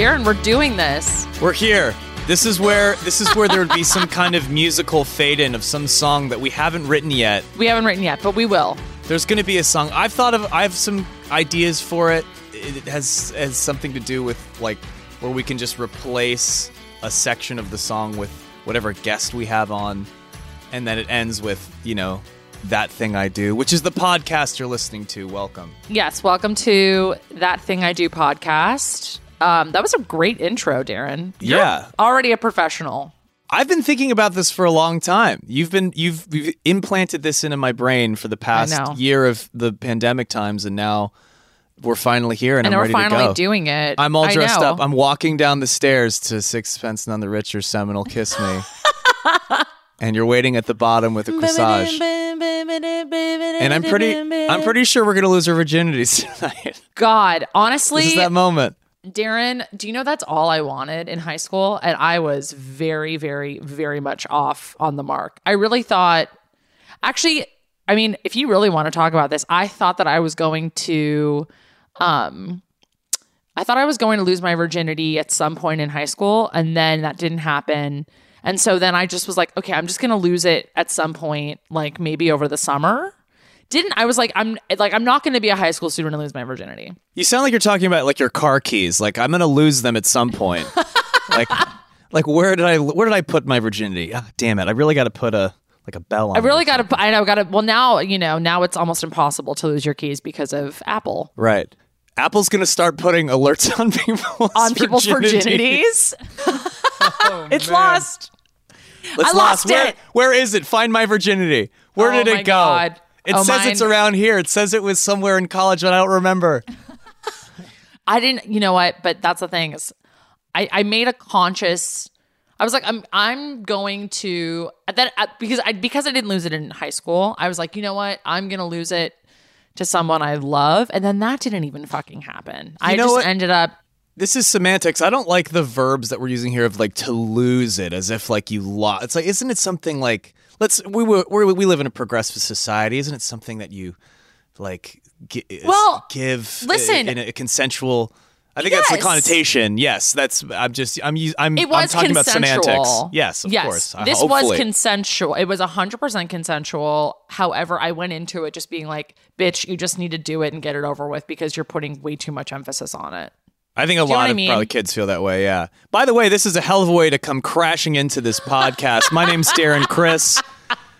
Darren, we're doing this. We're here. This is where this is where there would be some kind of musical fade in of some song that we haven't written yet. We haven't written yet, but we will. There's going to be a song. I've thought of. I have some ideas for it. It has has something to do with like where we can just replace a section of the song with whatever guest we have on, and then it ends with you know that thing I do, which is the podcast you're listening to. Welcome. Yes, welcome to That Thing I Do podcast. Um, that was a great intro, Darren. You're Yeah. already a professional. I've been thinking about this for a long time. You've been you've, you've implanted this into my brain for the past year of the pandemic times, and now we're finally here, and, And I'm ready finally to go. doing it. I'm all dressed up. I'm walking down the stairs to Sixpence None the Richer, Seminole Kiss Me, and you're waiting at the bottom with a corsage. And I'm pretty I'm pretty sure we're gonna lose our virginities tonight. God, honestly, this is that moment. Darren, do you know that's all I wanted in high school? And I was very, very, very much off on the mark. I really thought, actually, I mean, if you really want to talk about this, I thought that I was going to, um, I thought I was going to lose my virginity at some point in high school, and then that didn't happen. And so then I just was like, okay, I'm just going to lose it at some point, like maybe over the summer. Didn't I was like, I'm like, I'm not going to be a high school student and lose my virginity. You sound like you're talking about like your car keys. Like I'm gonna lose them at some point. like like where did I where did I put my virginity? Ah, damn it! I really got to put a like a bell on. I really got to. I know. Got to. Well, now you know. Now it's almost impossible to lose your keys because of Apple right. Apple's gonna start putting alerts on people's on people's virginity. virginities. it's lost. Let's I lost Where, it. where is it? Find my virginity. Where Oh did it my go? God. It Oh, says it's around here. It says it was somewhere in college, but I don't remember. I didn't. You know what? But that's the thing is, I I made a conscious. I was like, I'm I'm going to that uh, because I because I didn't lose it in high school. I was like, you know what? I'm gonna lose it to someone I love, and then that didn't even fucking happen. I know just what? ended up. This is semantics. I don't like the verbs that we're using here of like to lose it as if like you lost. It's like, isn't it something like let's we we we live in a progressive society. Isn't it something that you like gi- Well, give listen. in a consensual? I think that's the connotation. Yes, that's. I'm just. I'm. I'm. It was I'm talking about consensual. semantics. Yes, of yes. course. Uh, This was consensual. It was 100% consensual. However, I went into it just being like, bitch, you just need to do it and get it over with because you're putting way too much emphasis on it. I think a lot what I of mean? probably kids feel that way. Yeah. By the way, this is a hell of a way to come crashing into this podcast. My name's Darren Criss.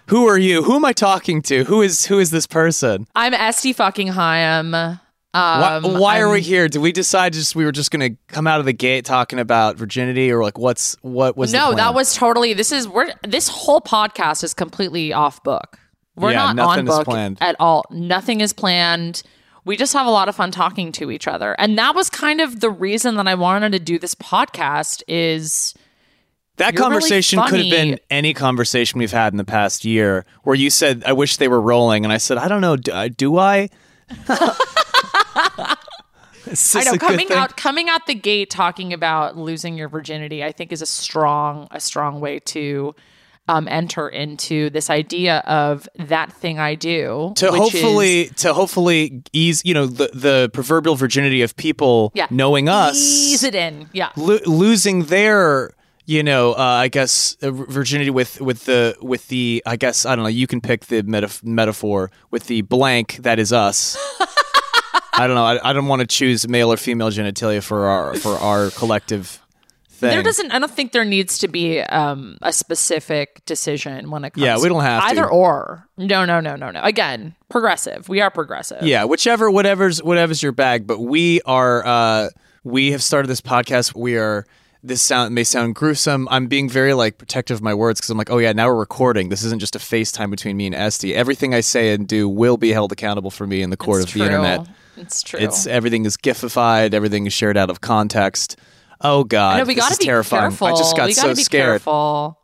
Who are you? Who am I talking to? Who is who is this person? I'm Este fucking Haim. Um, why why are we here? Did we decide just we were just gonna come out of the gate talking about virginity or like what's what was No, that was totally. This is we're this whole podcast is completely off book. We're Yeah, not on book planned. at all. Nothing is planned. We just have a lot of fun talking to each other, and that was kind of the reason that I wanted to do this podcast. Is that you're really conversation could have been any conversation we've had in the past year where you said I wish they were rolling. And I said I don't know. Do, uh, do I? I know. coming out coming out the gate talking about losing your virginity, I think is a strong a strong way to um, enter into this idea of that thing I do to which hopefully is- to hopefully ease you know the the proverbial virginity of people yeah knowing us ease it in yeah lo- losing their you know uh, I guess uh, virginity with with the with the I guess I don't know you can pick the metaf- metaphor with the blank that is us. I don't know. I, I don't want to choose male or female genitalia for our for our collective thing. There doesn't. I don't think there needs to be um, a specific decision when it comes. Yeah, we don't have to. either or. No, no, no, no, no. Again, progressive. We are progressive. Yeah, whichever, whatever's whatever's your bag. But we are, uh, we have started this podcast. We are this sound may sound gruesome. I'm being very like protective of my words because I'm like, oh yeah, now we're recording. This isn't just a FaceTime between me and Este. Everything I say and do will be held accountable for me in the court It's of true. the internet. It's true. It's everything is gifified. Everything is shared out of context. Oh God, no, we got to be terrifying. careful. I just got we gotta so be scared. Careful.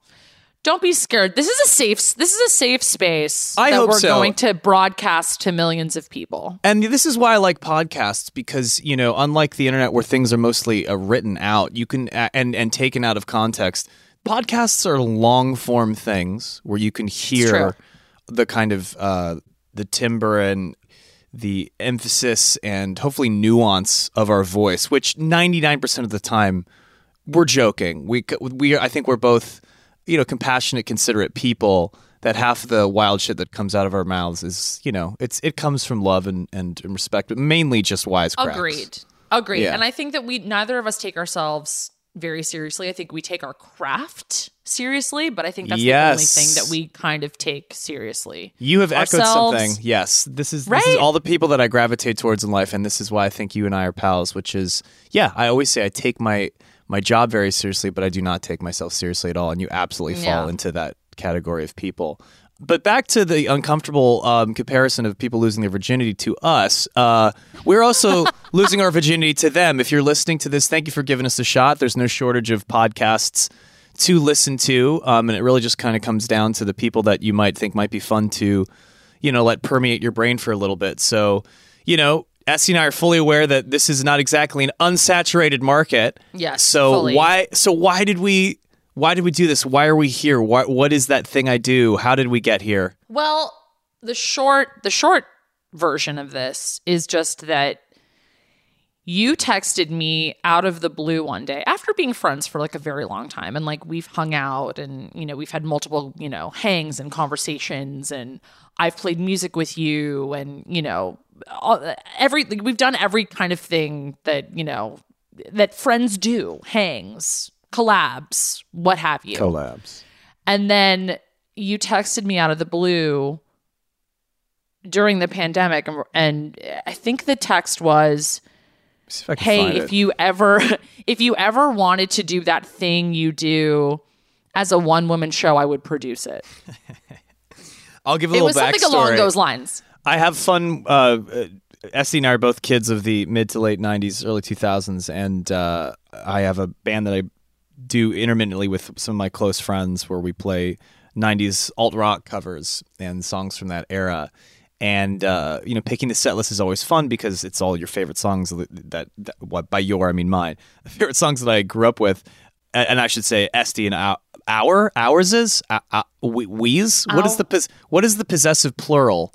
Don't be scared. This is a safe. This is a safe space I that hope we're so. going to broadcast to millions of people. And this is why I like podcasts because you know, unlike the internet where things are mostly uh, written out, you can uh, and and taken out of context. Podcasts are long form things where you can hear the kind of uh, the timbre and the emphasis and hopefully nuance of our voice, which ninety nine percent of the time we're joking. We we I think we're both you know compassionate, considerate people. That half the wild shit that comes out of our mouths is you know it's it comes from love and and, and respect, but mainly just wisecracks. Agreed. Agreed. Yeah. And I think that we neither of us take ourselves very seriously. I think we take our craft seriously, but I think that's the only thing that we kind of take seriously. You have echoed something. Yes, this is this is all the people that I gravitate towards in life, and this is why I think you and I are pals. Which is, yeah, I always say I take my my job very seriously, but I do not take myself seriously at all, and you absolutely fall Yeah. into that category of people. But back to the uncomfortable um, comparison of people losing their virginity to us. Uh, we're also losing our virginity to them. If you're listening to this, thank you for giving us a shot. There's no shortage of podcasts to listen to, um, and it really just kind of comes down to the people that you might think might be fun to, you know, let permeate your brain for a little bit. So, you know, Este and I are fully aware that this is not exactly an unsaturated market. Yes, So fully. why? So why did we? Why did we do this? Why are we here? What What is that thing I do? How did we get here? Well, the short the short version of this is just that you texted me out of the blue one day after being friends for like a very long time and like we've hung out and you know we've had multiple you know hangs and conversations and I've played music with you and you know all, every we've done every kind of thing that you know that friends do hangs collabs what have you Collabs. and then you texted me out of the blue during the pandemic, and, and I think the text was, "Hey, if you ever, if you ever wanted to do that thing you do as a one woman show, I would produce it." I'll give a It little was something along backstory. those lines. I have fun. Uh, uh, Este and I are both kids of the mid to late '90s, early 2000s, and uh, I have a band that I do intermittently with some of my close friends, where we play '90s alt rock covers and songs from that era. And uh, you know, picking the set list is always fun because it's all your favorite songs. That, that, what by your I mean mine, favorite songs that I grew up with, and, I should say Este and our, our ours is uh, uh, we, we's. What is the what is the possessive plural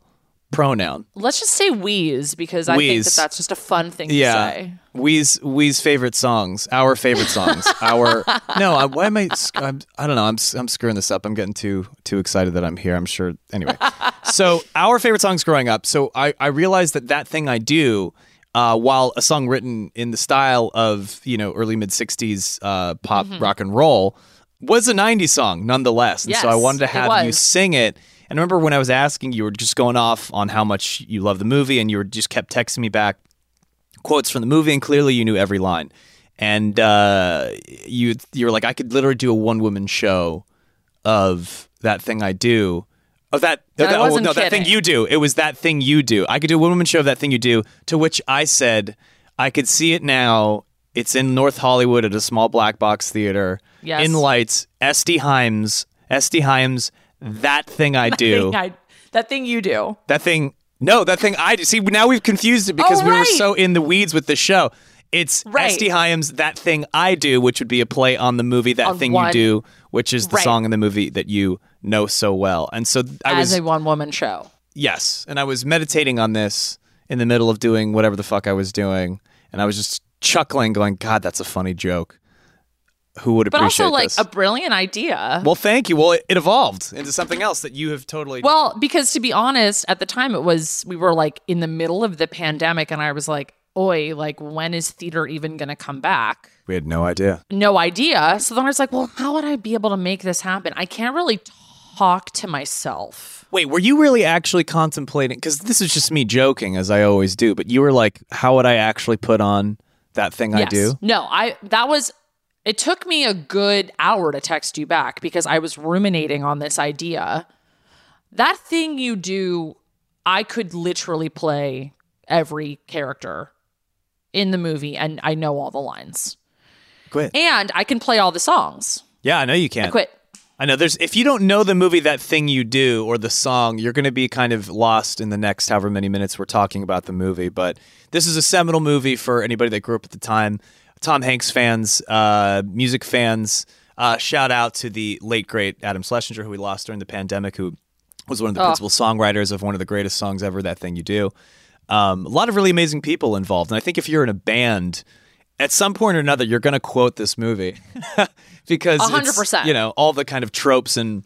pronoun? Let's just say wheeze because I think that that's just a fun thing to say. We's We's favorite songs, our favorite songs, our no. I, why am I? I'm, I don't know. I'm I'm screwing this up. I'm getting too too excited that I'm here. I'm sure. Anyway, so our favorite songs growing up. So I I realized that that thing I do. Uh, while a song written in the style of you know early mid '60s uh, pop rock and roll was a '90s song nonetheless, and so I wanted to have you sing it. And I remember when I was asking, you were just going off on how much you love the movie, and you were just kept texting me back quotes from the movie, and clearly you knew every line. And uh, you you were like, I could literally do a one woman show of that thing I do. Of that, I that- oh, no, that thing you do. It was that thing you do. I could do a one woman show of that thing you do. To which I said, I could see it now. It's in North Hollywood at a small black box theater. Yes. In lights, Este Haim's, Este Haim's, that thing I do. Thing I- that thing you do. That thing, no, that thing I do. See, now we've confused it because Oh, we were so in the weeds with the show. It's Right. Haim's, That Thing I Do, which would be a play on the movie That On Thing one- You Do, which is the Right. song in the movie that you know so well. And so I as was, a one woman show. yes, and I was meditating on this in the middle of doing whatever the fuck I was doing. And I was just chuckling, going, God, that's a funny joke. Who would appreciate But also like this? a brilliant idea. well, thank you. Well, it, it evolved into something else that you have totally. Well, because to be honest, at the time it was we were like in the middle of the pandemic and I was like, "Oi, like when is theater even going to come back?" we had no idea. No idea. So then I was like, "Well, how would I be able to make this happen? I can't really talk to myself." Wait, were you really actually contemplating? Because this is just me joking, as I always do. But you were like, "How would I actually put on that thing I Yes. do?" No, I that was it took me a good hour to text you back because I was ruminating on this idea. That thing you do, I could literally play every character in the movie and I know all the lines. Quit. And I can play all the songs. Yeah, I know you can. I quit. I know there's if you don't know the movie that thing you do or the song, you're going to be kind of lost in the next however many minutes we're talking about the movie, but this is a seminal movie for anybody that grew up at the time. Tom Hanks fans, uh, music fans, uh, shout out to the late great Adam Schlesinger who we lost during the pandemic who was one of the Oh. principal songwriters of one of the greatest songs ever that thing you do. Um, a lot of really amazing people involved. And I think if you're in a band, at some point or another, you're going to quote this movie because A hundred it's, percent. You know all the kind of tropes and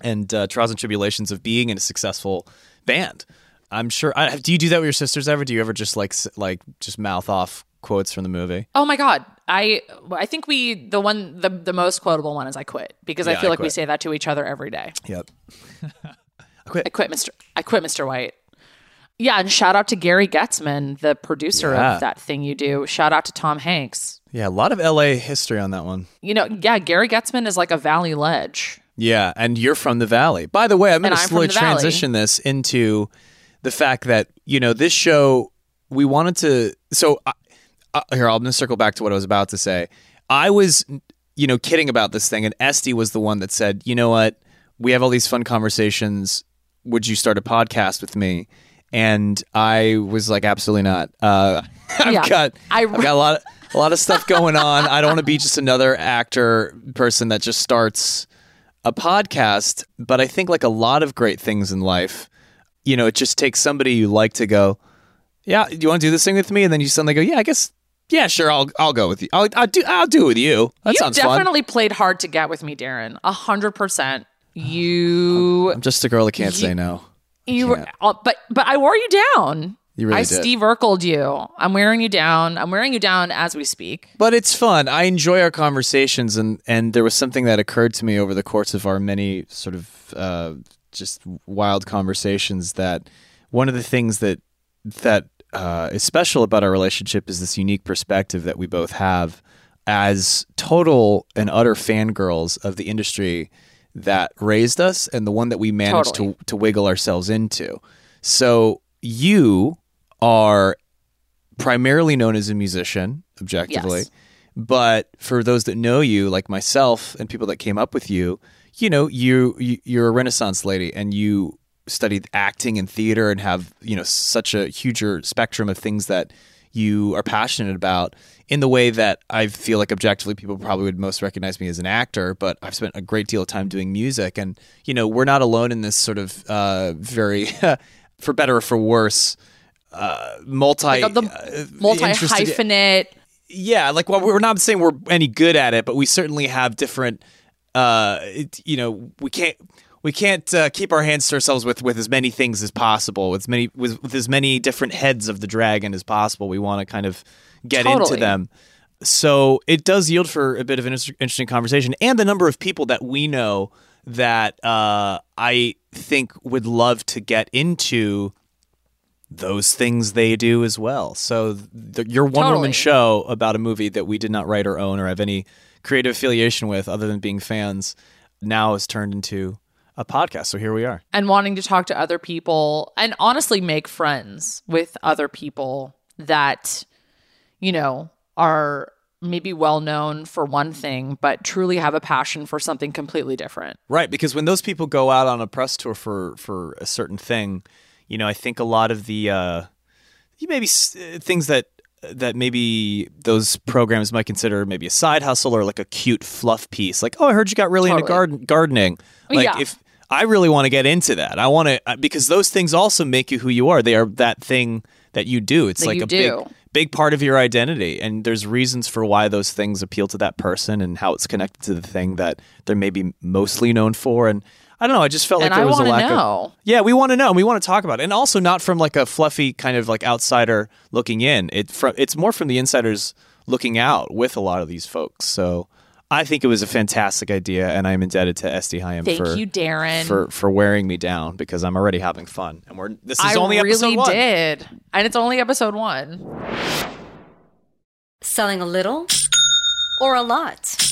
and uh, trials and tribulations of being in a successful band. I'm sure. I, do you do that with your sisters ever? Do you ever just like like just mouth off quotes from the movie? Oh my god. I I think we the one the the most quotable one is I quit because I feel I like we say that to each other every day. Yep. I quit Mr. I quit Mr. White. Yeah, and shout out to Gary Goetzman, the producer Yeah. of that thing you do. Shout out to Tom Hanks. Yeah, a lot of LA history on that one. You know, yeah, Gary Goetzman is like a valley ledge. Yeah, and you're from the valley. By the way, I'm going to slowly the Valley. transition this into the fact that you know this show we wanted to. So uh, here, I'm going to circle back to what I was about to say. I was, you know, kidding about this thing, and Este was the one that said, "You know what? We have all these fun conversations. Would you start a podcast with me?" And I was like, "Absolutely not. Uh, I've Yeah. got, I- I've got a lot, of, a lot of stuff going on. I don't want to be just another actor person that just starts." a podcast, but I think like a lot of great things in life, you know, it just takes somebody you like to go, yeah, do you want to do this thing with me? And then you suddenly go, yeah, I guess, yeah, sure, I'll I'll go with you. I'll, I'll do I'll do it with you. That you sounds fun. definitely played hard to get with me, Darren. A hundred percent. You I'm just a girl that can't say You- no. you were, uh, but but I wore you down. You really I did. Steve Urkeled you. I'm wearing you down. I'm wearing you down as we speak. But it's fun. I enjoy our conversations, and and there was something that occurred to me over the course of our many sort of uh, just wild conversations that one of the things that that uh, is special about our relationship is this unique perspective that we both have as total and utter fangirls of the industry that raised us and the one that we managed Totally. to to wiggle ourselves into. So you are primarily known as a musician, objectively. Yes. But for those that know you, like myself and people that came up with you, you know, you, you you're a Renaissance lady, and you studied acting and theater, and have you know such a huger spectrum of things that you are passionate about. In the way that I feel like objectively, people probably would most recognize me as an actor, but I've spent a great deal of time doing music, and you know, we're not alone in this sort of uh, very, for better or for worse, uh, multi Like the uh, multi hyphenate. yeah like well we're not saying we're any good at it but we certainly have different uh it, you know we can't we can't uh, keep our hands to ourselves with with as many things as possible with as many with, with as many different heads of the dragon as possible. We want to kind of get into them. So it does yield for a bit of an interesting conversation and the number of people that we know that uh, I think would love to get into those things they do as well. So the, your one woman show about a movie that we did not write or own or have any creative affiliation with other than being fans now has turned into a podcast. So here we are. and wanting to talk to other people and honestly make friends with other people that you know are maybe well known for one thing but truly have a passion for something completely different Right, because when those people go out on a press tour for for a certain thing, you know, I think a lot of the uh, you maybe s- uh, things that that maybe those programs might consider maybe a side hustle or like a cute fluff piece. Like, oh, I heard you got really into garden gardening. Like, Yeah. if I really want to get into that, I want to uh, because those things also make you who you are. They are that thing that you do. It's That like a do. big big part of your identity and there's reasons for why those things appeal to that person and how it's connected to the thing that they're maybe mostly known for and I don't know. I just felt like there I was a lack know. of. Yeah, we want to know, and we want to talk about it, and also not from like a fluffy kind of like outsider looking in. It from it's more from the insiders looking out with a lot of these folks. So I think it was a fantastic idea, and I'm indebted to Este Haim thank for you darren for for wearing me down because I'm already having fun, and we're this is only episode 1. i really did. And it's only episode one. Selling a little or a lot?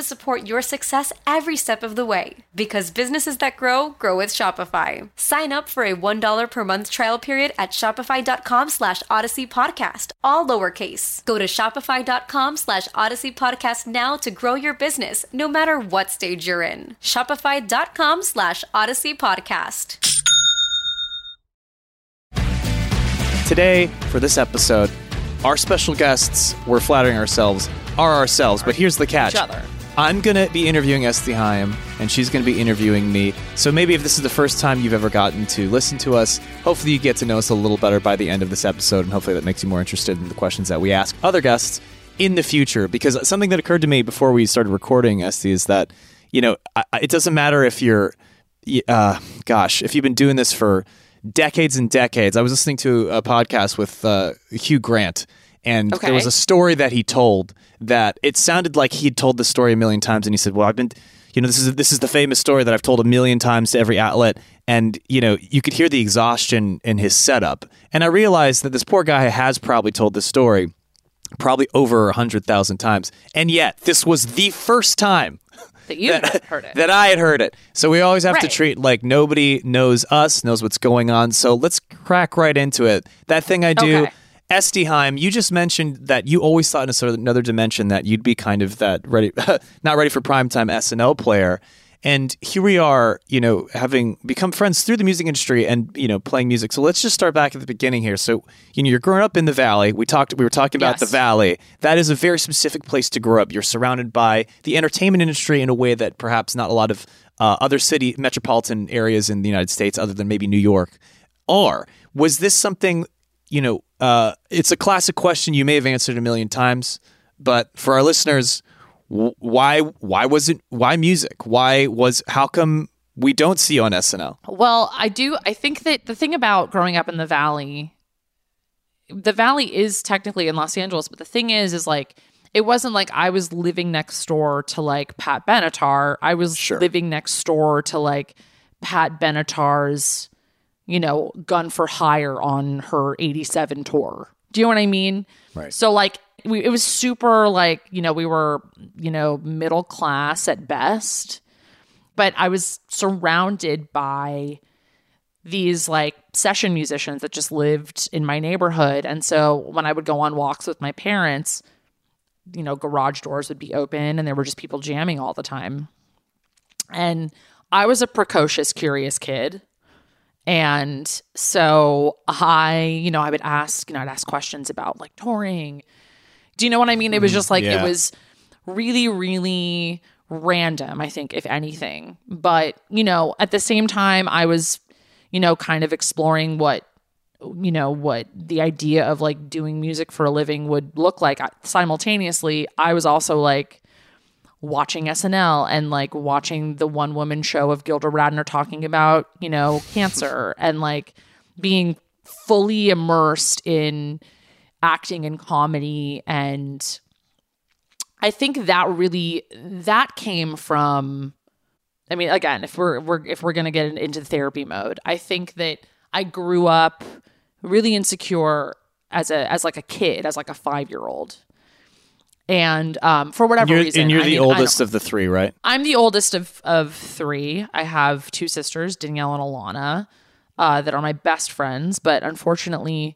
support your success every step of the way. Because businesses that grow, grow with Shopify. Sign up for a $1 per month trial period at shopify.com slash odyssey podcast, all lowercase. Go to shopify.com slash odyssey podcast now to grow your business, no matter what stage you're in. Shopify.com slash odyssey podcast. Today, for this episode, our special guests, we're flattering ourselves, are ourselves. But here's the catch. I'm going to be interviewing Este Haim, and she's going to be interviewing me. So maybe if this is the first time you've ever gotten to listen to us, hopefully you get to know us a little better by the end of this episode, and hopefully that makes you more interested in the questions that we ask other guests in the future. Because something that occurred to me before we started recording, Este, is that, you know, it doesn't matter if you're, uh, gosh, if you've been doing this for decades and decades. I was listening to a podcast with uh, Hugh Grant, and there was a story that he told that it sounded like he'd told the story a million times, and he said, "Well, I've been." You know, this is this is the famous story that I've told a million times to every outlet, and you know, you could hear the exhaustion in his setup. And I realized that this poor guy has probably told this story probably over a hundred thousand times, and yet this was the first time That you that, heard it. that I had heard it. So we always have to treat like nobody knows us, knows what's going on. So let's crack right into it. That thing I do. Okay. Este you just mentioned that you always thought in a sort of another dimension that you'd be kind of that ready, not ready for primetime SNL player. And here we are, you know, having become friends through the music industry and you know playing music. So let's just start back at the beginning here. So you know, you're growing up in the Valley. We talked, we were talking about the Valley. That is a very specific place to grow up. You're surrounded by the entertainment industry in a way that perhaps not a lot of uh, other city metropolitan areas in the United States, other than maybe New York, are. Was this something? You know, uh, it's a classic question you may have answered a million times, but for our listeners, why why was it why music? Why was how come we don't see you on SNL? Well, I do. I think that the thing about growing up in the valley, the valley is technically in Los Angeles, but the thing is, is like it wasn't like I was living next door to like Pat Benatar. I was Sure. living next door to like Pat Benatar's, you know, Gun for Hire on her '87 tour. Do you know what I mean? Right. So like we, it was super like you know we were you know middle class at best, but I was surrounded by these like session musicians that just lived in my neighborhood. And so when I would go on walks with my parents, you know, garage doors would be open and there were just people jamming all the time. And I was a precocious, curious kid. And so I, you know, I would ask, you know, I'd ask questions about like touring. Do you know what I mean? It was mm, just like, yeah. it was really, really random, I think, if anything. But, you know, at the same time, I was, you know, kind of exploring what, you know, what the idea of like doing music for a living would look like. I- Simultaneously, I was also like, watching SNL and like watching the one woman show of Gilda Radner talking about, you know, cancer and like being fully immersed in acting and comedy and I think that really that came from I mean again, if we're we're if we're going to get into therapy mode, I think that I grew up really insecure as a as like a kid, as like a 5-year-old. And um, for whatever You're, reason, and you're I the mean, oldest of the three, right? I'm the oldest of of three. I have two sisters, Danielle and Alana, uh, that are my best friends. But unfortunately,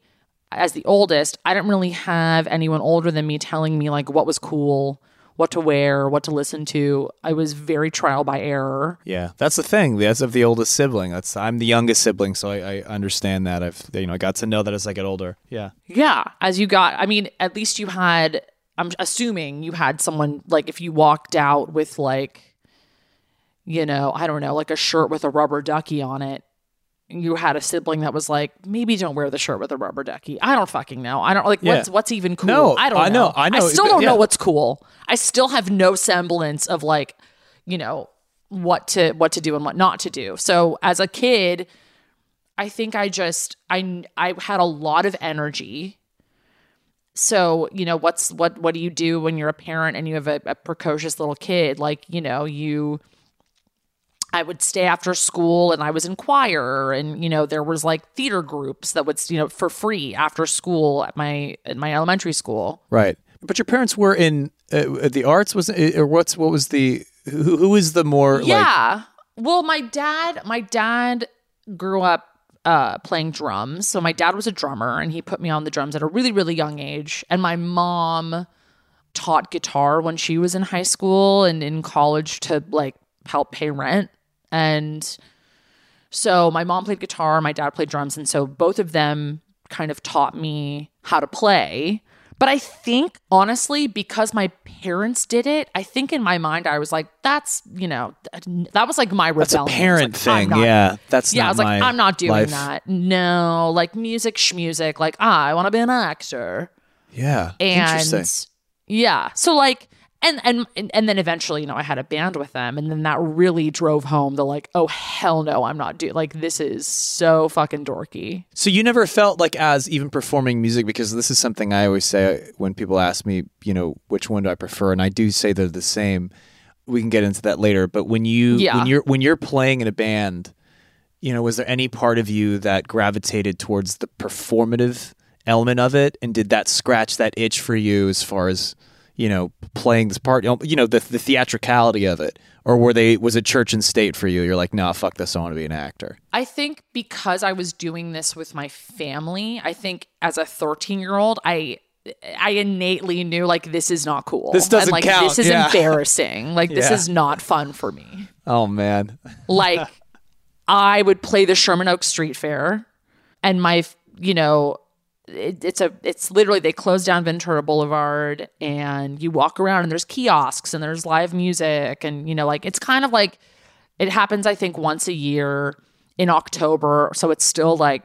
as the oldest, I didn't really have anyone older than me telling me like what was cool, what to wear, what to listen to. I was very trial by error. Yeah, that's the thing. As of the oldest sibling, that's I'm the youngest sibling, so I, I understand that. I've you know I got to know that as I get older. Yeah, Yeah, as you got, I mean, at least you had. I'm assuming you had someone like if you walked out with like, you know, I don't know, like a shirt with a rubber ducky on it. You had a sibling that was like, maybe don't wear the shirt with a rubber ducky. I don't fucking know. I don't like Yeah. what's what's even cool. No, I don't I know, I know. I still don't Yeah. know what's cool. I still have no semblance of like, you know, what to what to do and what not to do. So as a kid, I think I just I I had a lot of energy. So, you know, what's what what do you do when you're a parent and you have a, a precocious little kid? Like, you know, you I would stay after school and I was in choir and you know there was like theater groups that would you know for free after school at my at my elementary school. right. But your parents were in uh, the arts, was it, or what's what was the who, who is the more like Yeah. well, my dad, my dad grew up uh, playing drums. So my dad was a drummer, and he put me on the drums at a really, really young age. And my mom taught guitar when she was in high school and in college to like help pay rent. And so my mom played guitar, my dad played drums, and so both of them kind of taught me how to play. But I think honestly, because my parents did it, I think in my mind I was like, "That's you know, that was like my rebellion." that's a parent like, thing? not- yeah, that's yeah. I was like, "I'm not doing life. that." No, like music, schmusic. Like ah, I want to be an actor Yeah, and interesting. yeah so like and, and and then eventually you know i had a band with them and then that really drove home the like oh hell no i'm not doing like this is so fucking dorky So you never felt like as even performing music because this is something I always say when people ask me, you know, which one do I prefer, and I do say they're the same. We can get into that later, but when you Yeah. when you're when you're playing in a band, you know, was there any part of you that gravitated towards the performative element of it, and did that scratch that itch for you as far as you know playing this part? You know, the the theatricality of it, or were they was it church and state for you? You're like, nah, fuck this, I want to be an actor. i think because i was doing this with my family i think as a 13 year old i I innately knew like this is not cool. This doesn't and, like, count, This is yeah. embarrassing. Like this Yeah. is not fun for me. Oh man, like I would play the Sherman Oaks Street Fair, and my, you know, it, it's a, it's literally they close down Ventura Boulevard, and you walk around, and there's kiosks, and there's live music, and you know, like it's kind of like it happens. I think once a year in October, so it's still like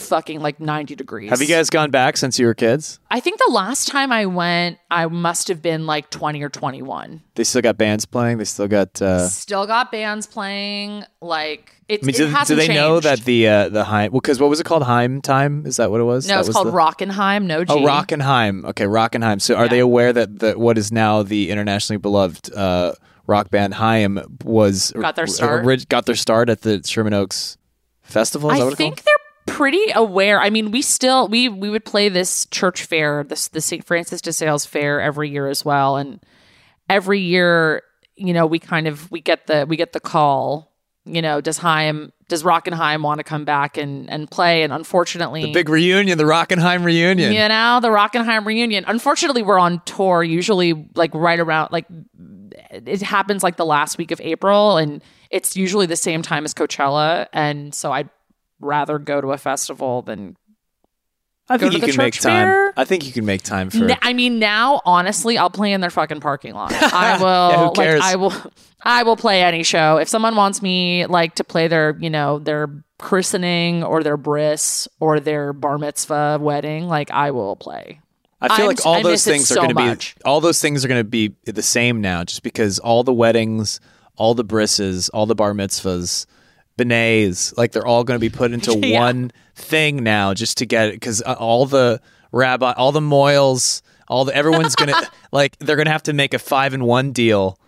fucking like 90 degrees. have you guys gone back since you were kids? I think the last time I went, I must have been like 20 or 21. They still got bands playing. They still got. Uh, Still got bands playing. Like it, I mean, it do, do they know that the uh, the Haim? Well, because what was it called? Haim time? Is that what it was? No, That it's was called the- Rockinhaim. No G. Oh, Rockinhaim. Okay, Rockinhaim. So, are Yeah. they aware that the what is now the internationally beloved uh, rock band Haim was Got their start. got their start at the Sherman Oaks Festival? Is that I what think called? they're pretty aware. I mean, we still we we would play this church fair, this the St. Francis de Sales fair every year as well, and every year, you know, we kind of we get the we get the call. You know, does Haim does Rockinhaim want to come back and and play? And unfortunately, the big reunion, the Rockinhaim reunion. You know, the Rockinhaim reunion. Unfortunately, we're on tour usually like right around like it happens like the last week of April and it's usually the same time as Coachella and so I'd rather go to a festival than I Go think to you the can make time. fair? I think you can make time for. I mean now honestly I'll play in their fucking parking lot. I will Yeah, who cares? like I will I will play any show. If someone wants me like to play their, you know, their christening or their bris or their bar mitzvah wedding, like I will play. I feel I'm like all I those things are going to be all those things are going to be the same now, just because all the weddings, all the brisses, all the bar mitzvahs, beignets, like they're all going to be put into Yeah. one thing now, just to get it. Because all the rabbi, all the mohels, all the everyone's going to like they're going to have to make a five in one deal.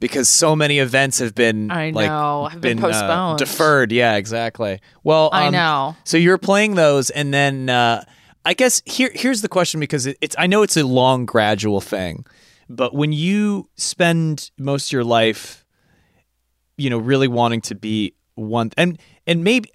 Because so many events have been, I like, know, have been uh, postponed. deferred. Yeah, exactly. Well, I um, know. so you're playing those, and then uh, I guess here here's the question because it, it's I know it's a long gradual thing, but when you spend most of your life, you know, really wanting to be one, and and maybe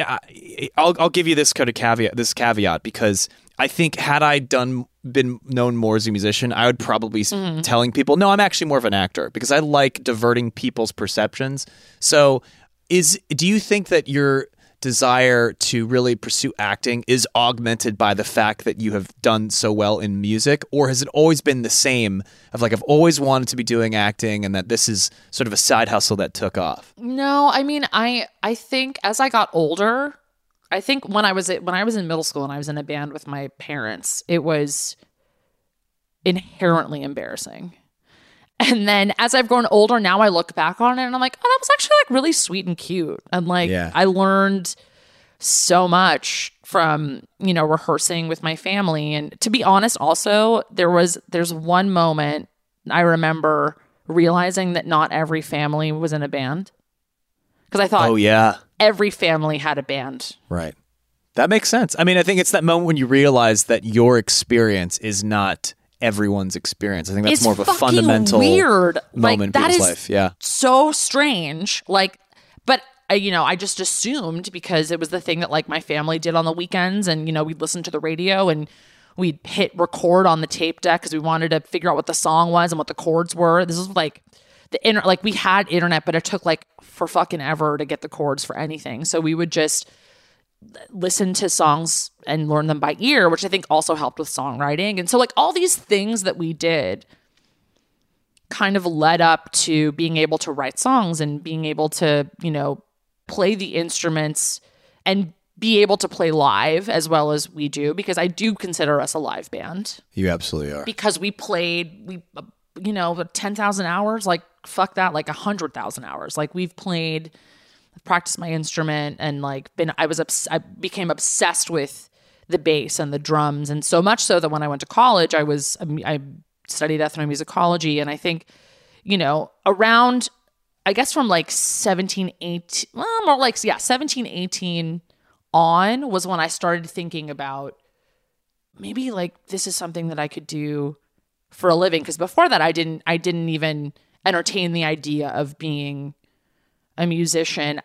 I'll I'll give you this kind of caveat this caveat because I think had I done been known more as a musician, I would probably Mm-hmm. telling people, no, I'm actually more of an actor because I like diverting people's perceptions. So, is do you think that your desire to really pursue acting is augmented by the fact that you have done so well in music or has it always been the same of like I've always wanted to be doing acting and that this is sort of a side hustle that took off? No, I mean, I I think as I got older, I think when I was when I was in middle school and I was in a band with my parents, it was inherently embarrassing. And then as I've grown older, now I look back on it and I'm like, oh, that was actually like really sweet and cute. And like Yeah. I learned so much from, you know, rehearsing with my family. And to be honest, also, there was there's one moment I remember realizing that not every family was in a band. Because I thought Oh yeah. every family had a band. Right. That makes sense. I mean, I think it's that moment when you realize that your experience is not everyone's experience. I think that's it's more of a fundamental weird moment like, in people's life. Yeah. so strange. Like, but uh, you know, I just assumed because it was the thing that like my family did on the weekends, and you know, we'd listen to the radio and we'd hit record on the tape deck because we wanted to figure out what the song was and what the chords were. This was like the inter like we had internet, but it took like for fucking ever to get the chords for anything. So we would just listen to songs and learn them by ear, which I think also helped with songwriting. And so, like, all these things that we did kind of led up to being able to write songs and being able to, you know, play the instruments and be able to play live as well as we do, because I do consider us a live band You absolutely are. because we played, we, you know, 10,000 hours, like, fuck that, like 100,000 hours. Like, we've played practiced my instrument and like been I was obs- I became obsessed with the bass and the drums and so much so that when I went to college I was I studied ethnomusicology and I think you know around I guess from like 17 18 well more like yeah 17 18 on was when I started thinking about maybe like this is something that I could do for a living because before that I didn't I didn't even entertain the idea of being a musician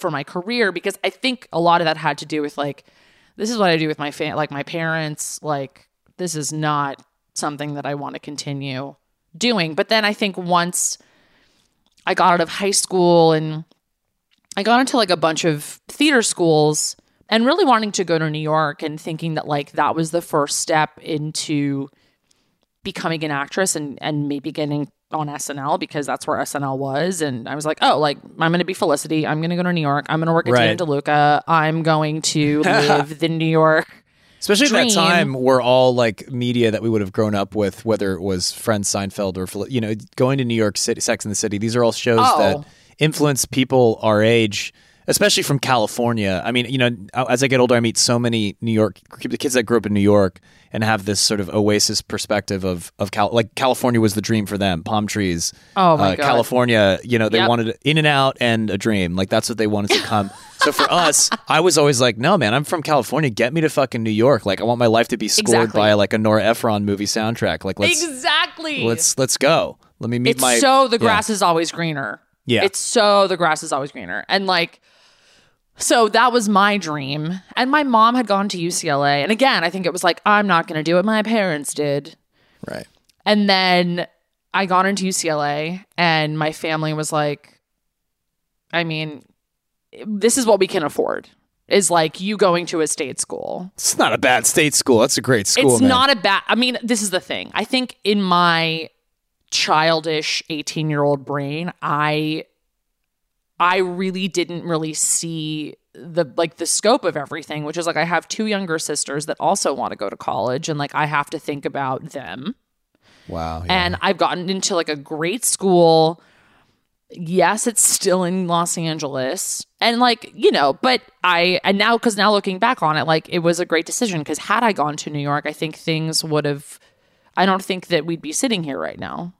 for my career because I think a lot of that had to do with like this is what I do with my fan like my parents like this is not something that I want to continue doing. But then I think once I got out of high school and I got into like a bunch of theater schools and really wanting to go to New York and thinking that like that was the first step into becoming an actress and and maybe getting on SNL because that's where SNL was. And I was like, oh, like I'm going to be Felicity. I'm going to go to New York. I'm going to work at Right. Dan DeLuca. I'm going to live the New York. Especially at that time, we're all like media that we would have grown up with, whether it was Friends, Seinfeld, or you know, going to New York City, Sex in the City. These are all shows Oh. that influence people our age, especially from California. I mean, you know, as I get older, I meet so many New York the kids that grew up in New York and have this sort of oasis perspective of of Cal- like California was the dream for them, palm trees. Oh, my uh, God. California, you know, they Yep. wanted in and out and a dream. Like that's what they wanted to come. so for us, I was always like, no, man, I'm from California. Get me to fucking New York. Like I want my life to be scored Exactly. by like a Nora Ephron movie soundtrack. Like let's exactly. let's let's go. Let me meet it's my so the yeah. grass is always greener. Yeah. It's so the grass is always greener. And like so that was my dream. And my mom had gone to UCLA. And again, I think it was like, I'm not gonna do what my parents did. right. And then I got into UCLA and my family was like, I mean, this is what we can afford. Is like you going to a state school. It's not a bad state school. That's a great school. it's man. not a bad I mean, this is the thing. I think in my childish 18-year-old brain, I I really didn't really see the like the scope of everything, which is like I have two younger sisters that also want to go to college and like I have to think about them. Wow. yeah. And I've gotten into like a great school. Yes, it's still in Los Angeles. And like, you know, but I and now cuz now looking back on it like it was a great decision cuz had I gone to New York, I think things would have I don't think that we'd be sitting here right now.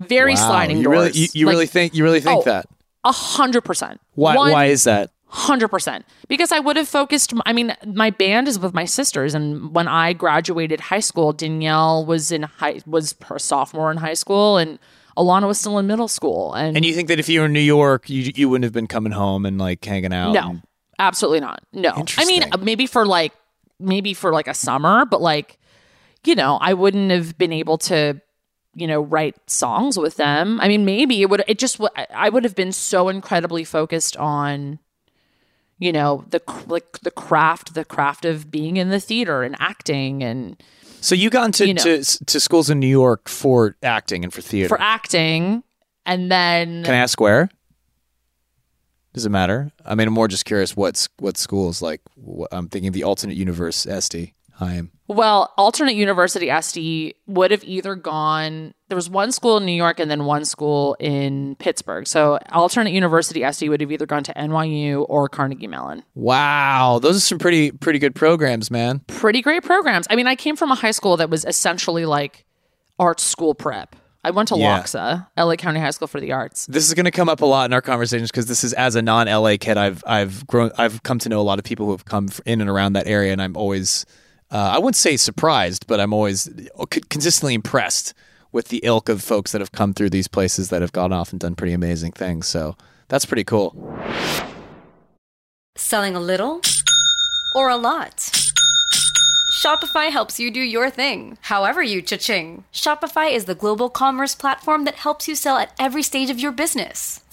Very Wow. sliding you doors. Really, you you Like, really think you really think oh, that? A hundred percent. Why? One why is that? Hundred percent, because I would have focused. I mean, my band is with my sisters, and when I graduated high school, Danielle was in high was her sophomore in high school, and Alana was still in middle school. And, And you think that if you were in New York, you you wouldn't have been coming home and like hanging out? no, and- absolutely not. No, I mean maybe for like maybe for like a summer, but like, you know, I wouldn't have been able to, you know, write songs with them. I mean, maybe it would, it just, i would have been so incredibly focused on, you know, the, like the craft, the craft of being in the theater and acting and So you got into You know. to, to schools in New York for acting and for theater. for acting. And then, Can I ask where? Does it matter? I mean, I'm more just curious. What's what schools like? I'm thinking the alternate universe Este. I am. Well, alternate university Este would have either gone. There was one school in New York and then one school in Pittsburgh. So alternate university Este would have either gone to NYU or Carnegie Mellon. Wow, those are some pretty pretty good programs, man. Pretty great programs. I mean, I came from a high school that was essentially like art school prep. I went to Yeah. LACHSA, LA County High School for the Arts. This is going to come up a lot in our conversations because this is as a non LA kid, I've I've grown, I've come to know a lot of people who have come in and around that area, and I'm always, uh, I wouldn't say surprised, but I'm always uh, consistently impressed with the ilk of folks that have come through these places that have gone off and done pretty amazing things. So that's pretty cool. Selling a little or a lot? Shopify helps you do your thing, however you cha-ching. Shopify is the global commerce platform that helps you sell at every stage of your business.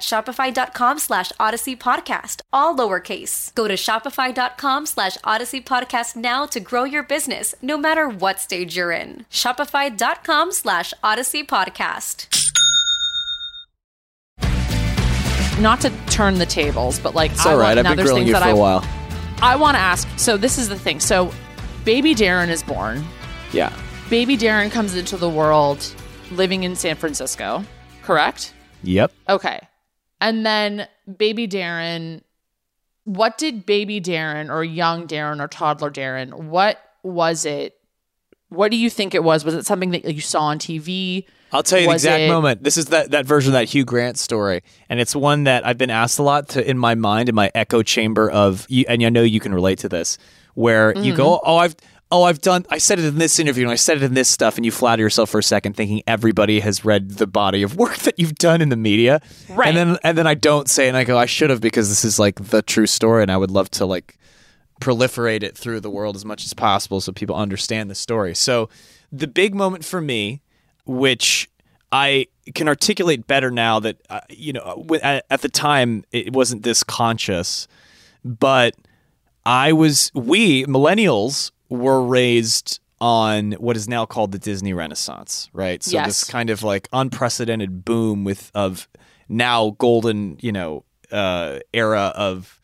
shopify.com slash odyssey podcast, all lowercase. Go to shopify.com slash odyssey podcast now to grow your business, no matter what stage you're in. Shopify.com slash odyssey podcast. Not to turn the tables, but like It's all right. Want, I've now been there's grilling things you that for I, a while. I want to ask. So this is the thing. So, baby Darren is born. Yeah. Baby Darren comes into the world living in San Francisco. Correct. Yep. Okay. And then baby Darren, what did baby Darren or young Darren or toddler Darren, what was it? What do you think it was? Was it something that you saw on TV? I'll tell you the Was exact it- moment. This is that, that version of that Hugh Grant story, and it's one that I've been asked a lot to in my mind in my echo chamber of, and I know you can relate to this, where you go, Mm-hmm. oh, I've. Oh, I've done. I said it in this interview, and I said it in this stuff, and you flatter yourself for a second, thinking everybody has read the body of work that you've done in the media, Right. And then, and then I don't say, and I go, I should have because this is like the true story, and I would love to like proliferate it through the world as much as possible so people understand the story. So the big moment for me, which I can articulate better now that uh, you know at, at the time it wasn't this conscious, but I was we millennials were raised on what is now called the Disney Renaissance, right? So Yes. this kind of like unprecedented boom with of now golden, you know, uh, era of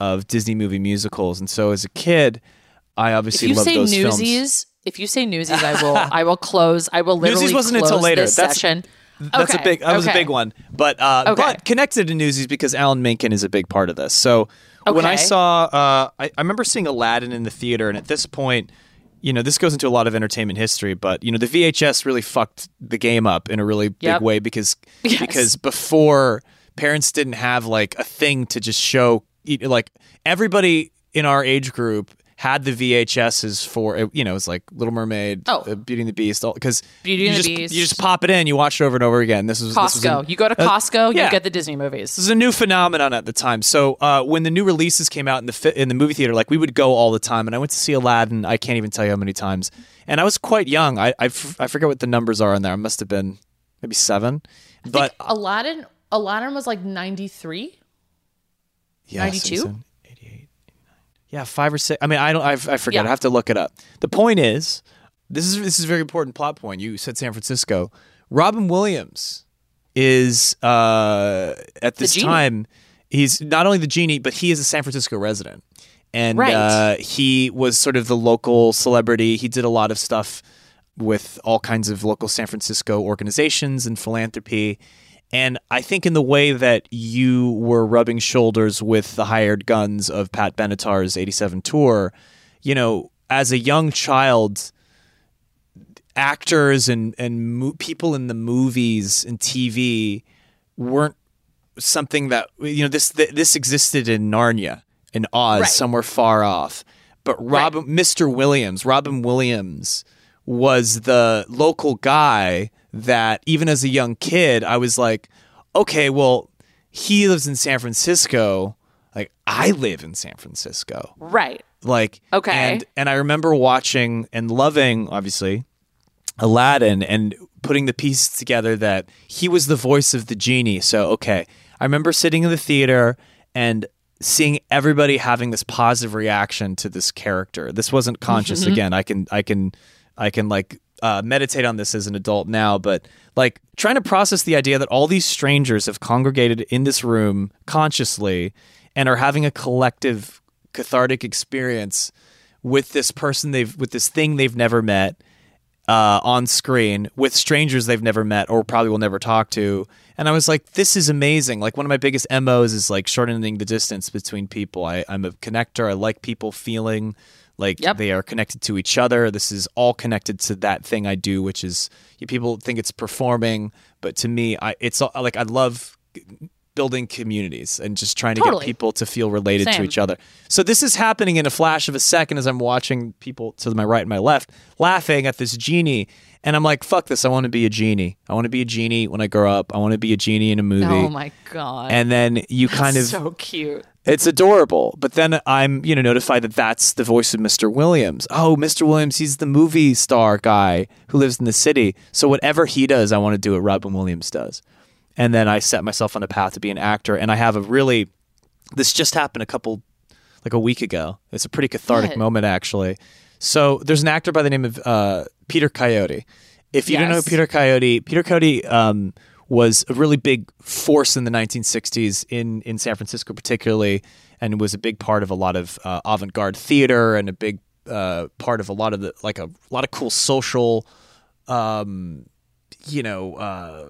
of Disney movie musicals. And so as a kid, I If obviously you loved say those Newsies, films. if you say Newsies, I will I will close. I will literally Newsies wasn't until later. That's- session. That's Okay, a big. That was a big one, but uh, Okay. but connected to Newsies because Alan Menken is a big part of this. So when I saw, uh, I, I remember seeing Aladdin in the theater, and at this point, you know, this goes into a lot of entertainment history, but you know, the VHS really fucked the game up in a really big way because Yes. because before parents didn't have like a thing to just show, like everybody in our age group had the VHSs for you know it's like Little Mermaid, Oh. uh, Beauty and the Beast, because Beauty you and the just, Beast. You just pop it in, you watch it over and over again. This was this was Costco. a- you go to uh, Costco, yeah. you get the Disney movies. This is a new phenomenon at the time. So uh, when the new releases came out in the fi- in the movie theater, like we would go all the time. And I went to see Aladdin. I can't even tell you how many times. And I was quite young. I I, f- I forget what the numbers are on there. I must have been maybe seven. But Aladdin Aladdin was like 93. yeah, 92? 88. Yeah, five or six. I mean, I don't. I've, I forget. Yeah. I have to look it up. The point is, this is this is a very important plot point. You said San Francisco. Robin Williams is uh, at this time. He's not only the genie, but he is a San Francisco resident, and Right. uh, he was sort of the local celebrity. He did a lot of stuff with all kinds of local San Francisco organizations and philanthropy. And I think in the way that you were rubbing shoulders with the hired guns of Pat Benatar's 87 tour, you know, as a young child, actors and, and mo- people in the movies and TV weren't something that, you know, this, th- this existed in Narnia, in Oz, Right. somewhere far off. But Robin, Mr. Williams, Robin Williams was the local guy that even as a young kid, I was like, okay, well, he lives in San Francisco. Like I live in San Francisco. Right. Like Okay. And and I remember watching and loving, obviously, Aladdin and putting the pieces together that he was the voice of the genie. So okay. I remember sitting in the theater and seeing everybody having this positive reaction to this character. This wasn't conscious mm-hmm. again. I can I can I can like uh, meditate on this as an adult now, but like trying to process the idea that all these strangers have congregated in this room consciously and are having a collective cathartic experience with this person they've with this thing they've never met uh, on screen with strangers they've never met or probably will never talk to. And I was like, this is amazing. Like one of my biggest MOs is like shortening the distance between people. I, I'm a connector. I like people feeling like Yep. they are connected to each other. This is all connected to that thing I do, which is people think it's performing, but to me, I it's all, like I love building communities and just trying to Totally. get people to feel related to each other. So this is happening in a flash of a second as I'm watching people to my right and my left laughing at this genie. And I'm like, fuck this. I want to be a genie. I want to be a genie when I grow up. I want to be a genie in a movie. Oh my god. and then you kind of so cute. It's adorable. But then I'm, you know, notified that that's the voice of Mr. Williams. Oh, Mr. Williams, he's the movie star guy who lives in the city. So whatever he does, I want to do what Robin Williams does. And then I set myself on a path to be an actor. And I have a really, this just happened a couple, like a week ago. It's a pretty cathartic What? moment, actually. So there's an actor by the name of uh, Peter Coyote. If you don't know Peter Coyote, Peter Coyote um, was a really big force in the 1960s in in San Francisco, particularly, and was a big part of a lot of uh, avant-garde theater and a big uh, part of a lot of the like a lot of cool social. Um, you know, uh,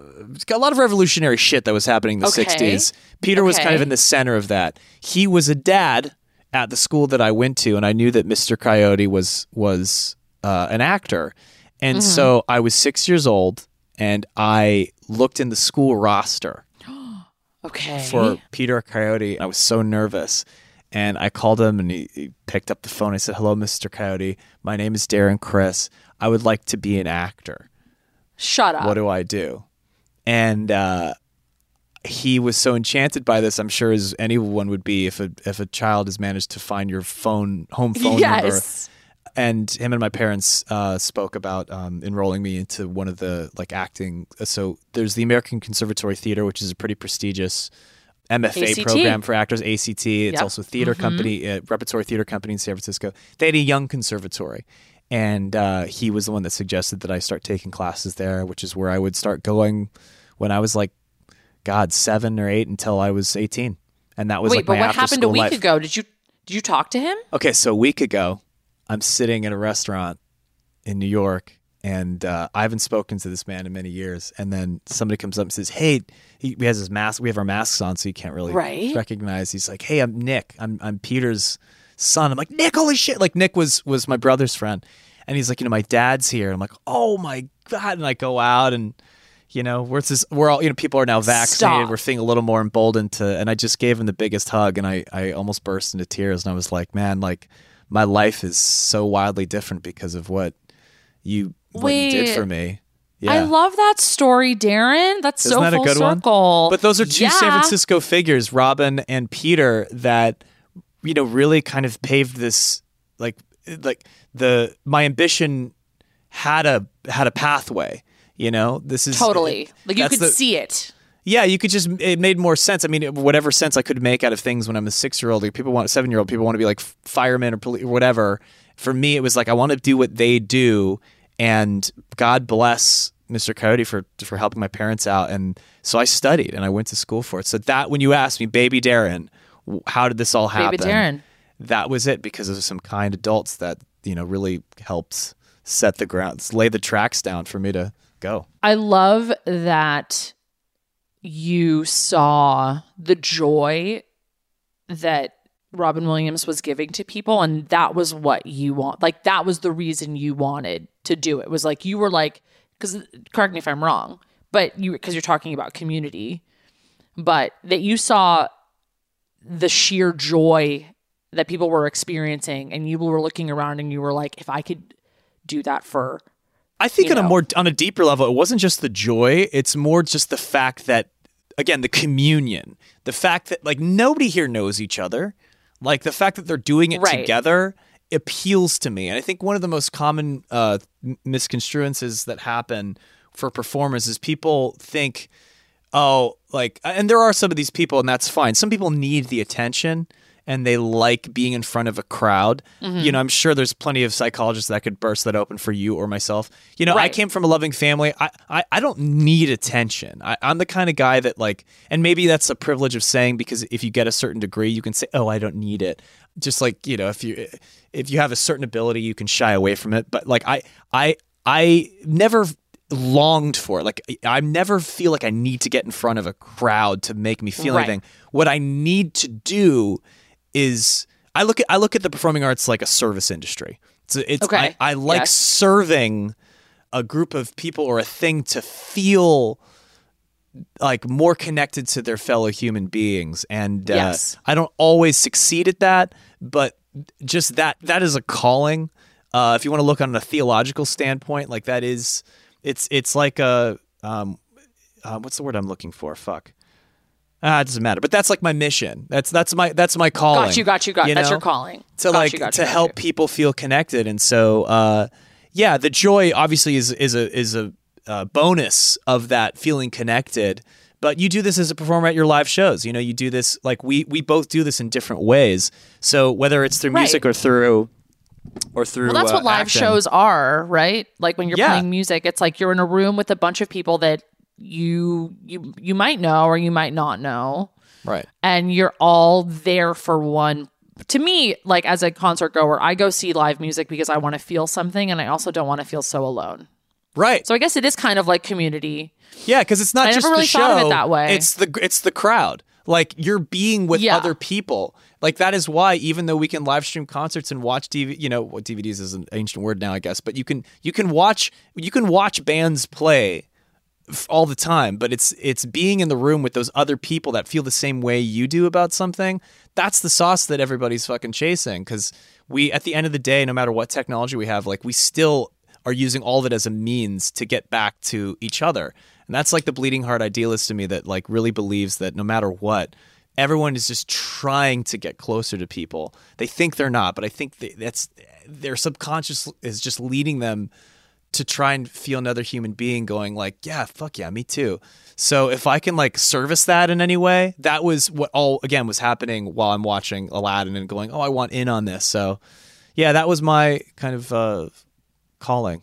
a lot of revolutionary shit that was happening in the Okay. 60s. Peter was kind of in the center of that. He was a dad at the school that I went to, and I knew that Mr. Coyote was was uh, an actor, and so I was six years old, and I looked in the school roster Okay. for Peter Coyote. I was so nervous. And I called him and he, he picked up the phone. I said, Hello, Mr. Coyote. My name is Darren Criss. I would like to be an actor. Shut up. What do I do? And uh, he was so enchanted by this, I'm sure as anyone would be if a if a child has managed to find your phone home phone number yes. And him and my parents uh, spoke about um, enrolling me into one of the like acting. So there's the American Conservatory Theater, which is a pretty prestigious MFA ACT. program for actors. ACT. It's Yep. Mm-hmm. also a theater company, uh, repertory theater company in San Francisco. They had a young conservatory. And uh, he was the one that suggested that I start taking classes there, which is where I would start going when I was like, God, seven or eight until I was 18. And that was Wait, like but what happened a week life. ago? Did you did you talk to him? Okay, so a week ago, I'm sitting in a restaurant in New York, and uh, I haven't spoken to this man in many years. And then somebody comes up and says, "Hey," he, he has his mask. We have our masks on, so you can't really Right. recognize. He's like, "Hey, I'm Nick. I'm I'm Peter's son." I'm like, "Nick, holy shit!" Like Nick was was my brother's friend, and he's like, "You know, my dad's here." I'm like, "Oh my god!" And I go out and. You know, we're just, we're all you know. People are now vaccinated. Stop. We're feeling a little more emboldened to. And I just gave him the biggest hug, and I, I almost burst into tears. And I was like, man, like my life is so wildly different because of what you what you did for me. Yeah. I love that story, Darren. That's Isn't so that a full good one? But those are two San Francisco figures, Robin and Peter, that you know really kind of paved this like like the my ambition had a had a pathway. You know, this is Totally. Like you could the- see it. Yeah, you could just it made more sense. I mean, whatever sense I could make out of things when I'm a six year old, like people want seven year old people want to be like firemen or police or whatever. For me, it was like I want to do what they do, and God bless Mr. Coyote for for helping my parents out, and so I studied and I went to school for it. So that when you asked me, baby Darren, how did this all happen? Baby Darren. That was it because of some kind adults that you know really helped set the grounds, lay the tracks down for me to go. I love that you saw the joy that Robin Williams was giving to people and that was what you want. Like that was the reason you wanted to do it. Was like you were like cuz correct me if I'm wrong, but you cuz you're talking about community, but that you saw the sheer joy that people were experiencing and you were looking around and you were like if I could do that for I think on a more on a deeper level, it wasn't just the joy; it's more just the fact that, again, the communion, the fact that like nobody here knows each other, like the fact that they're doing it Right. together appeals to me. And I think one of the most common uh, m- misconstruences that happen for performers is people think, oh, like, and there are some of these people, and that's fine. Some people need the attention and they like being in front of a crowd. Mm-hmm. You know, I'm sure there's plenty of psychologists that could burst that open for you or myself. You know, I came from a loving family. I, I, I don't need attention. I, I'm the kind of guy that, like, and maybe that's a privilege of saying because if you get a certain degree, you can say, oh, I don't need it. Just like, you know, if you, if you have a certain ability, you can shy away from it. But like, I, I, I never longed for it. Like I never feel like I need to get in front of a crowd to make me feel Right. anything. What I need to do is I look at I look at the performing arts like a service industry. So it's Okay. I, I like Yes. serving a group of people or a thing to feel like more connected to their fellow human beings and uh, Yes. I don't always succeed at that but just that that is a calling uh, if you want to look on a theological standpoint like that is it's it's like a um uh, what's the word I'm looking for fuck ah it doesn't matter but that's like my mission that's that's my that's my calling got you got you got that's know? your calling. to Got like you, to you, help you. people feel connected and so uh yeah the joy obviously is is a is a uh, bonus of that feeling connected but you do this as a performer at your live shows you know you do this like we we both do this in different ways so whether it's through Right. music or through or through Well, that's uh, what live acting. shows are, right? Like when you're Yeah. playing music, it's like you're in a room with a bunch of people that you you you might know or you might not know, right and you're all there for one. To me, like as a concert goer, I go see live music because I want to feel something, and I also don't want to feel so alone. right So I guess it is kind of like community. Yeah, because it's not I just never really the show. thought of it that way. It's the it's the crowd. Like you're being with Yeah. other people. Like that is why even though we can live stream concerts and watch DVD, you know, what DVDs is an ancient word now, I guess, but you can you can watch you can watch bands play all the time, but it's it's being in the room with those other people that feel the same way you do about something. That's the sauce that everybody's fucking chasing cuz we at the end of the day no matter what technology we have, like we still are using all of it as a means to get back to each other. And that's like the bleeding heart idealist to me that like really believes that no matter what, everyone is just trying to get closer to people. They think they're not, but I think they, that's their subconscious is just leading them to try and feel another human being going like, yeah, fuck yeah, me too. So if I can like service that in any way, that was what all again was happening while I'm watching Aladdin and going, oh, I want in on this. So yeah, that was my kind of uh, calling.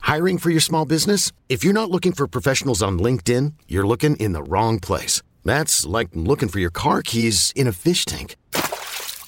Hiring for your small business? If you're not looking for professionals on LinkedIn, you're looking in the wrong place. That's like looking for your car keys in a fish tank.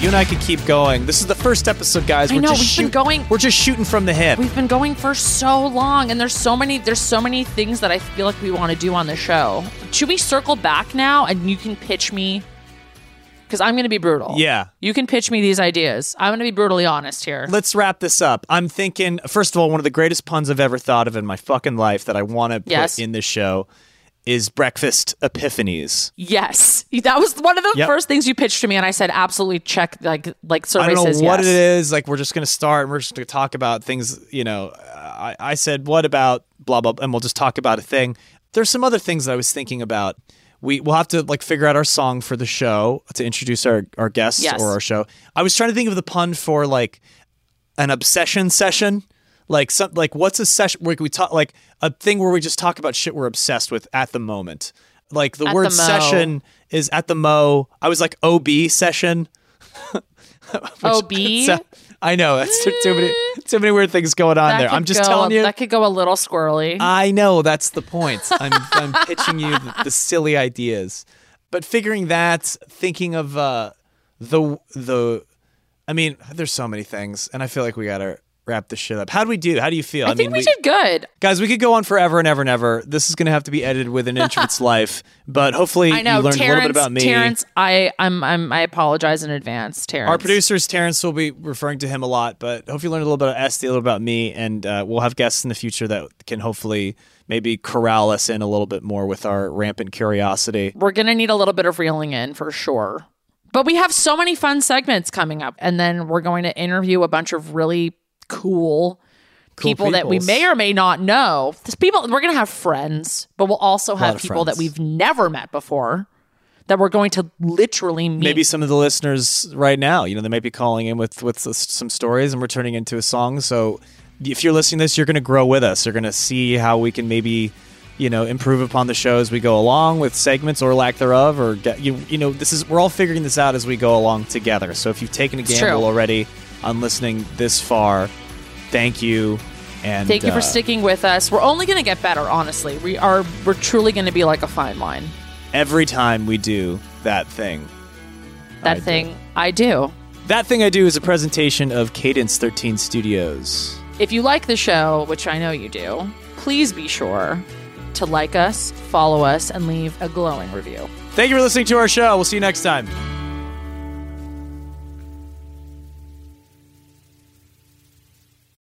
You and I could keep going. This is the first episode, guys. I We're know, just we've been going- We're just shooting from the hip. We've been going for so long, and there's so many there's so many things that I feel like we want to do on the show. Should we circle back now, and you can pitch me? Because I'm going to be brutal. Yeah. you can pitch me these ideas. I'm going to be brutally honest here. Let's wrap this up. I'm thinking, first of all, one of the greatest puns I've ever thought of in my fucking life that I want to put Yes. in this show is breakfast epiphanies. Yes, that was one of the Yep. first things you pitched to me, and I said absolutely check. Like like survey I don't know what yes. it is. Like we're just gonna start and we're just gonna talk about things. You know, I, I said what about blah blah, and we'll just talk about a thing. There's some other things that I was thinking about. We we'll have to like figure out our song for the show to introduce our our guests Yes. or our show. I was trying to think of the pun for like an obsession session. Like some like what's a session where we talk like a thing where we just talk about shit we're obsessed with at the moment. Like the At word the session is at the mo. I was like OB session. OB? So- I know that's too, too many too many weird things going on That there. I'm just go- telling you. that could go a little squirrely. I know that's the point. I'm I'm pitching you the, the silly ideas, but figuring that, thinking of uh, the the, I mean, there's so many things, and I feel like we gotta wrap the shit up. How do we do? How do you feel? I, think mean, we, did good. guys, we could go on forever and ever and ever. This is gonna have to be edited with an inch of its life, but hopefully I know, you learned Terrence. a little bit about me. Terrence, I, I'm, I'm, I apologize in advance, Terrence. Our producers, Terrence, will be referring to him a lot, but hopefully you learned a little bit about Este, a little about me, and uh, we'll have guests in the future that can hopefully maybe corral us in a little bit more with our rampant curiosity. We're gonna need a little bit of reeling in for sure. But we have so many fun segments coming up, and then we're going to interview a bunch of really cool. Cool people that we may or may not know. These people, we're going to have friends, but we'll also have people that we've never met before that we're going to literally meet. Maybe some of the listeners right now, you know, they might be calling in with with some stories, and we're turning into a song. So if you're listening to this, you're going to grow with us. You're going to see how we can maybe. You know, improve upon the show as we go along with segments or lack thereof, or get you. You know, this is we're all figuring this out as we go along together. So if you've taken a gamble already on listening this far, thank you. And Thank you for uh, sticking with us. We're only going to get better, honestly. We are we're truly going to be like a fine line. every time we do that thing. That I do. thing I do. That thing I do is a presentation of Cadence 13 Studios. If you like the show, which I know you do, please be sure to like us, follow us, and leave a glowing review. Thank you for listening to our show. We'll see you next time.